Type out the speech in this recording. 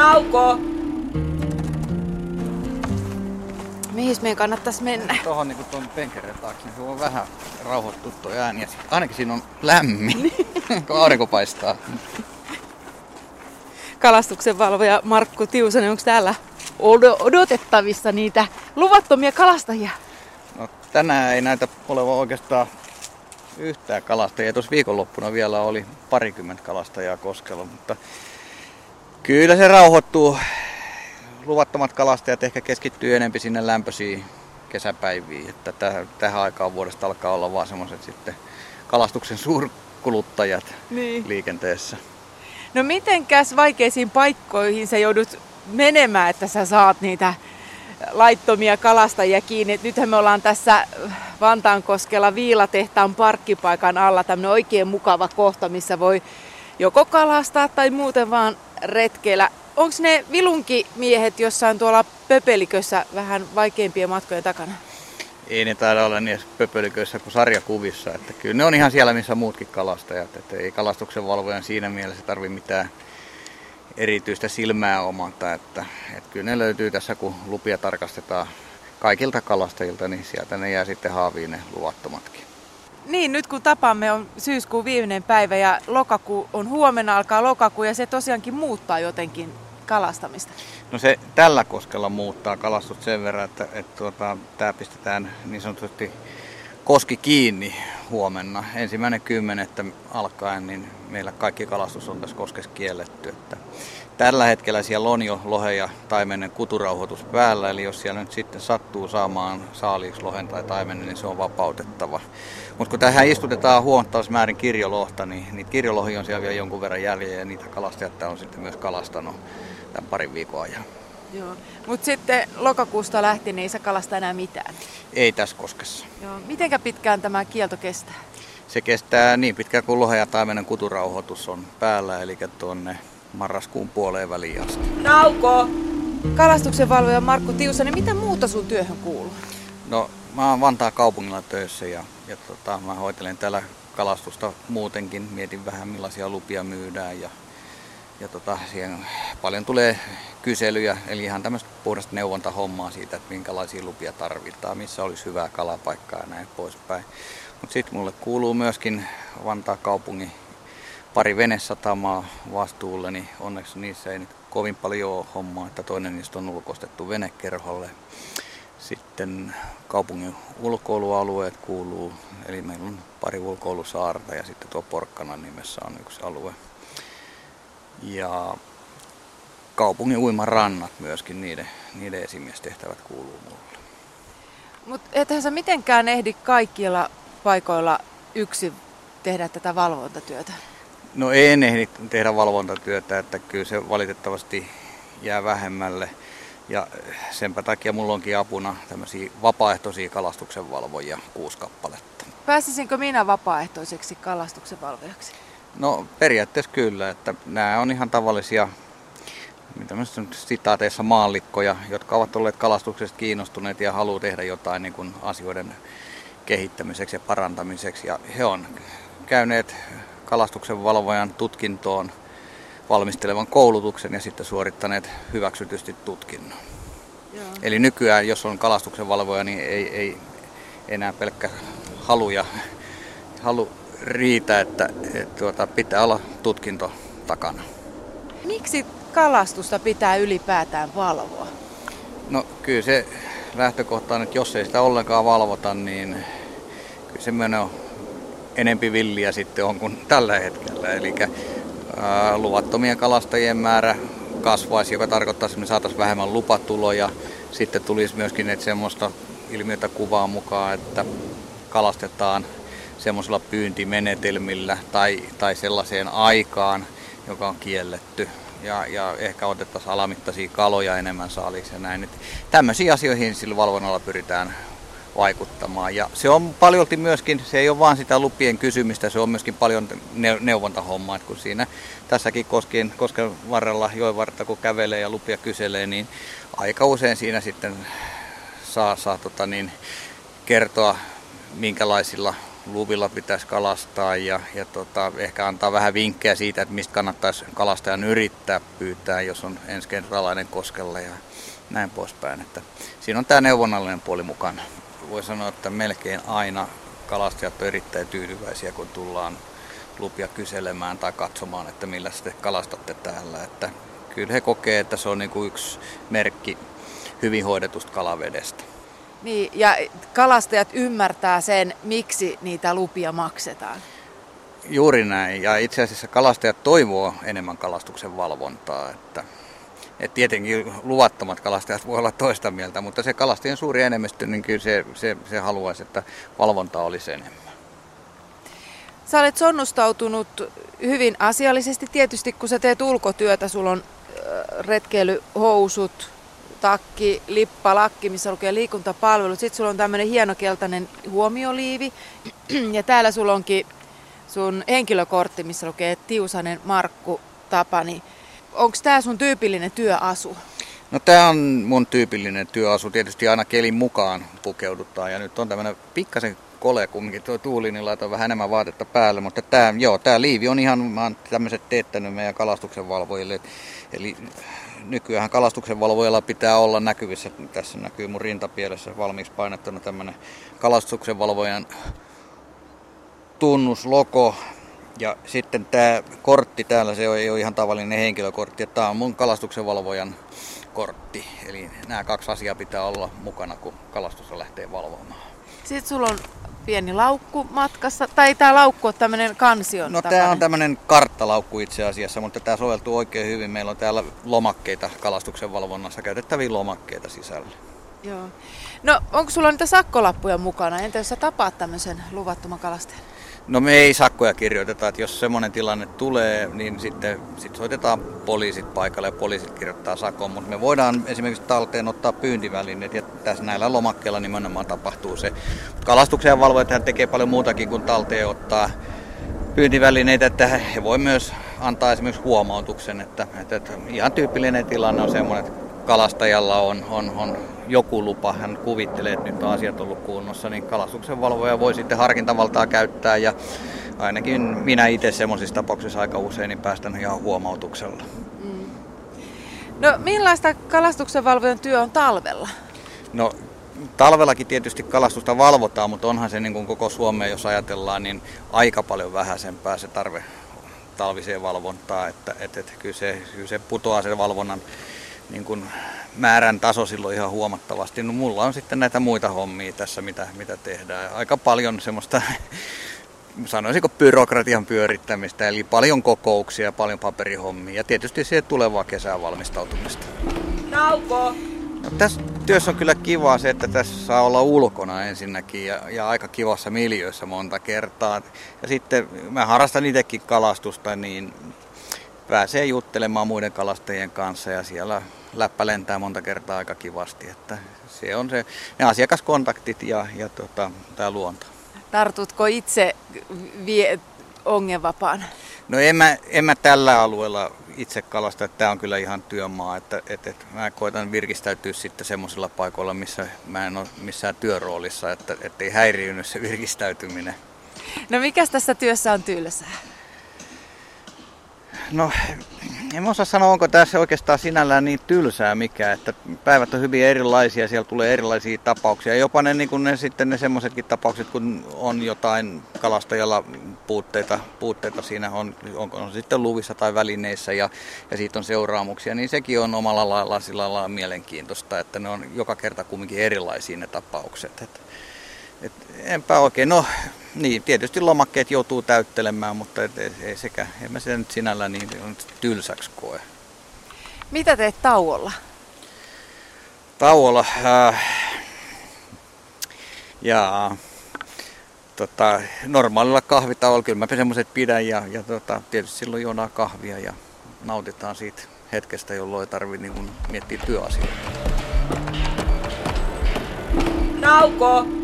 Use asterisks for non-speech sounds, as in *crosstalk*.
Nauko! Mihin meidän kannattaisi mennä? Tuohon niin tuon penkereen taakse, niin se on vähän rauhoittu tuo ääni. Ja ainakin siinä on lämmin, *laughs* kun aurinko paistaa. Kalastuksen valvoja Markku Tiusanen, onko täällä odotettavissa niitä luvattomia kalastajia? No, tänään ei näytä olevan oikeastaan yhtään kalastajia. Tuossa viikonloppuna vielä oli parikymmentä kalastajaa koskella, mutta kyllä se rauhoittuu. Luvattomat kalastajat ehkä keskittyy enempi sinne lämpöisiin kesäpäiviin, että täh- tähän aikaan vuodesta alkaa olla vaan semmoiset sitten kalastuksen suurkuluttajat niin. liikenteessä. No mitenkäs vaikeisiin paikkoihin sä joudut menemään, että sä saat niitä laittomia kalastajia kiinni. Nythän me ollaan tässä Vantaankoskella Viilatehtaan parkkipaikan alla tämmöinen oikein mukava kohta, missä voi joko kalastaa tai muuten vaan retkeillä. Onko ne vilunkimiehet jossain tuolla pöpelikössä vähän vaikeimpien matkojen takana? Ei ne taida olla niin pöpöliköissä kuin sarjakuvissa. Että kyllä ne on ihan siellä, missä muutkin kalastajat. Että ei kalastuksen valvojan siinä mielessä tarvitse mitään erityistä silmää omata. Että, että kyllä ne löytyy tässä, kun lupia tarkastetaan kaikilta kalastajilta, niin sieltä ne jää sitten haaviin ne luvattomatkin. Niin, nyt kun tapaamme on syyskuun viimeinen päivä ja lokakuu on huomenna alkaa lokakuu ja se tosiaankin muuttaa jotenkin kalastamista. No se tällä koskella muuttaa kalastusta sen verran, että, että tuota, tämä pistetään niin sanotusti koski kiinni huomenna. Ensimmäinen kymmenettä alkaen, niin meillä kaikki kalastus on tässä koskessa kielletty. Että tällä hetkellä siellä on jo lohe ja taimenen kuturauhoitus päällä, eli jos siellä nyt sitten sattuu saamaan saaliiksi lohen tai taimenen, niin se on vapautettava. Mutta kun tähän istutetaan määrin kirjolohta, niin niitä kirjolohia on siellä vielä jonkun verran jäljellä ja niitä kalastajat on sitten myös kalastanut tämän parin viikon ajan. Joo. Mutta sitten lokakuusta lähtien niin ei saa kalastaa enää mitään. Ei tässä koskessa. Joo. Mitenkä pitkään tämä kielto kestää? Se kestää niin pitkään kuin lohe ja taimenen kuturauhoitus on päällä, eli tuonne marraskuun puoleen väliin asti. Nauko! Kalastuksen valvoja Markku Tiusanen, mitä muuta sun työhön kuuluu? No, mä oon Vantaa kaupungilla töissä ja, ja tota, mä hoitelen täällä kalastusta muutenkin. Mietin vähän millaisia lupia myydään ja, ja tota, siihen paljon tulee kyselyjä, eli ihan tämmöistä puhdasta neuvontahommaa siitä, että minkälaisia lupia tarvitaan, missä olisi hyvää kalapaikkaa ja näin poispäin. Mutta sitten mulle kuuluu myöskin Vantaa kaupungin pari venesatamaa vastuulle, niin onneksi niissä ei nyt kovin paljon ole hommaa, että toinen niistä on ulkoistettu venekerholle. Sitten kaupungin ulkoilualueet kuuluu, eli meillä on pari ulkoilusaarta ja sitten tuo Porkkana nimessä on yksi alue. Ja kaupungin uimarannat myöskin, niiden, niiden esimiestehtävät kuuluu mulle. Mutta ethän sä mitenkään ehdi kaikilla paikoilla yksin tehdä tätä valvontatyötä? No en ehdi tehdä valvontatyötä, että kyllä se valitettavasti jää vähemmälle. Ja senpä takia mulla onkin apuna tämmöisiä vapaaehtoisia kalastuksenvalvojia, kuusi kappaletta. Pääsisinkö minä vapaaehtoiseksi kalastuksenvalvojaksi? No periaatteessa kyllä, että nämä on ihan tavallisia mitä sitaateissa maallikkoja, jotka ovat olleet kalastuksesta kiinnostuneet ja haluaa tehdä jotain niin kuin asioiden kehittämiseksi ja parantamiseksi. Ja he on käyneet kalastuksen valvojan tutkintoon valmistelevan koulutuksen ja sitten suorittaneet hyväksytysti tutkinnon. Joo. Eli nykyään, jos on kalastuksen valvoja, niin ei, ei enää pelkkä halu, ja, halu riitä, että, että tuota, pitää olla tutkinto takana. Miksi kalastusta pitää ylipäätään valvoa? No kyllä se lähtökohta on, että jos ei sitä ollenkaan valvota, niin kyllä se on enempi villiä sitten on kuin tällä hetkellä. Eli luvattomien kalastajien määrä kasvaisi, joka tarkoittaa, että me saataisiin vähemmän lupatuloja. Sitten tulisi myöskin että semmoista ilmiötä kuvaa mukaan, että kalastetaan semmoisilla pyyntimenetelmillä tai, tai sellaiseen aikaan, joka on kielletty. Ja, ja ehkä otettaisiin alamittaisia kaloja enemmän saaliksi ja näin. Että tämmöisiin asioihin sillä valvonnalla pyritään vaikuttamaan. Ja se on paljolti myöskin, se ei ole vain sitä lupien kysymistä, se on myöskin paljon neuvontahommaa, kun siinä tässäkin koskien, kosken varrella, joen varrella kun kävelee ja lupia kyselee, niin aika usein siinä sitten saa, saa tota niin, kertoa, minkälaisilla luvilla pitäisi kalastaa ja, ja tota, ehkä antaa vähän vinkkejä siitä, että mistä kannattaisi kalastajan yrittää pyytää, jos on ensikertalainen koskella ja näin poispäin. Että siinä on tämä neuvonnallinen puoli mukana. Voi sanoa, että melkein aina kalastajat on erittäin tyytyväisiä, kun tullaan lupia kyselemään tai katsomaan, että millä te kalastatte täällä. Että kyllä he kokee, että se on niin kuin yksi merkki hyvin hoidetusta kalavedestä. Niin, ja kalastajat ymmärtää sen, miksi niitä lupia maksetaan. Juuri näin. Ja itse asiassa kalastajat toivoo enemmän kalastuksen valvontaa. Että, että tietenkin luvattomat kalastajat voi olla toista mieltä, mutta se kalastajien suuri enemmistö, niin kyllä se, se, se haluaisi, että valvontaa olisi enemmän. Sä olet sonnustautunut hyvin asiallisesti. Tietysti kun sä teet ulkotyötä, sulla on retkeilyhousut, takki, lippa, lakki, missä lukee liikuntapalvelut. Sitten sulla on tämmöinen hieno keltainen huomioliivi. *clears throat* Ja täällä sulla onkin sun henkilökortti, missä lukee Tiusanen Markku Tapani. Onko tämä sun tyypillinen työasu? No tämä on mun tyypillinen työasu. Tietysti aina kelin mukaan pukeudutaan. Ja nyt on tämmöinen pikkasen kole kumminkin tuo tuuli, niin laitan vähän enemmän vaatetta päälle. Mutta tämä, joo, tämä liivi on ihan, mä oon tämmöiset teettänyt meidän kalastuksen valvojille. Eli nykyään kalastuksen valvojalla pitää olla näkyvissä. Tässä näkyy mun rintapielessä valmiiksi painettuna tämmöinen kalastuksen valvojan tunnuslogo. Ja sitten tämä kortti täällä, se ei ole ihan tavallinen henkilökortti. Tämä on mun kalastuksen valvojan kortti. Eli nämä kaksi asiaa pitää olla mukana, kun kalastusta lähtee valvomaan. Sitten sulla on pieni laukku matkassa, tai tämä laukku on tämmöinen kansion No tämä on tämmöinen karttalaukku itse asiassa, mutta tämä soveltuu oikein hyvin. Meillä on täällä lomakkeita kalastuksen valvonnassa, käytettäviä lomakkeita sisällä. Joo. No onko sulla niitä sakkolappuja mukana? Entä jos sä tapaat tämmöisen luvattoman kalastajan? No me ei sakkoja kirjoiteta, että jos semmoinen tilanne tulee, niin sitten sit soitetaan poliisit paikalle ja poliisit kirjoittaa sakon, mutta me voidaan esimerkiksi talteen ottaa pyyntivälineet ja tässä näillä lomakkeilla nimenomaan tapahtuu se. Kalastuksen valvojat tekee paljon muutakin kuin talteen ottaa pyyntivälineitä, että he voi myös antaa esimerkiksi huomautuksen, että, että ihan tyypillinen tilanne on semmoinen, että kalastajalla on, on, on joku lupa, hän kuvittelee, että nyt on asiat ollut kunnossa, niin kalastuksen valvoja voi sitten harkintavaltaa käyttää ja ainakin minä itse semmoisissa tapauksissa aika usein niin päästän ihan huomautuksella. Mm. No millaista kalastuksen valvojan työ on talvella? No talvellakin tietysti kalastusta valvotaan, mutta onhan se niin kuin koko Suomea, jos ajatellaan, niin aika paljon vähäisempää se tarve talviseen valvontaan, että, että, että kyllä, se, kyllä se putoaa sen valvonnan niin kuin määrän taso silloin ihan huomattavasti. No mulla on sitten näitä muita hommia tässä, mitä, mitä tehdään. Aika paljon semmoista, *laughs* sanoisinko byrokratian pyörittämistä, eli paljon kokouksia, paljon paperihommia ja tietysti siihen tulevaa kesää valmistautumista. Nauko! No, tässä työssä on kyllä kivaa se, että tässä saa olla ulkona ensinnäkin ja, ja aika kivassa miljöissä monta kertaa. Ja sitten mä harrastan itsekin kalastusta, niin pääsee juttelemaan muiden kalastajien kanssa ja siellä läppä lentää monta kertaa aika kivasti. Että se on se, ne asiakaskontaktit ja, ja tota, tämä luonto. Tartutko itse vie ongenvapaan? No en mä, en mä tällä alueella itse kalasta, että tämä on kyllä ihan työmaa, että, että, että mä koitan virkistäytyä sitten semmoisilla paikoilla, missä mä en ole missään työroolissa, että ei häiriinny se virkistäytyminen. No mikä tässä työssä on tylsää? No, en osaa sanoa, onko tässä oikeastaan sinällään niin tylsää mikä, että päivät on hyvin erilaisia, siellä tulee erilaisia tapauksia. Jopa ne, niin kuin ne, sitten ne semmoisetkin tapaukset, kun on jotain kalastajalla puutteita, puutteita siinä on, onko on sitten luvissa tai välineissä ja, ja siitä on seuraamuksia, niin sekin on omalla lailla sillä lailla mielenkiintoista, että ne on joka kerta kumminkin erilaisia ne tapaukset. Et, et, enpä oikein, no niin, tietysti lomakkeet joutuu täyttelemään, mutta et, ei sekä, en mä sitä nyt sinällään niin tylsäksi koe. Mitä teet tauolla? Tauolla? Äh, ja tota, normaalilla kahvitauolla kyllä mä semmoiset pidän ja, ja tota, tietysti silloin juodaan kahvia ja nautitaan siitä hetkestä, jolloin ei tarvitse niin miettiä työasioita. Nauko!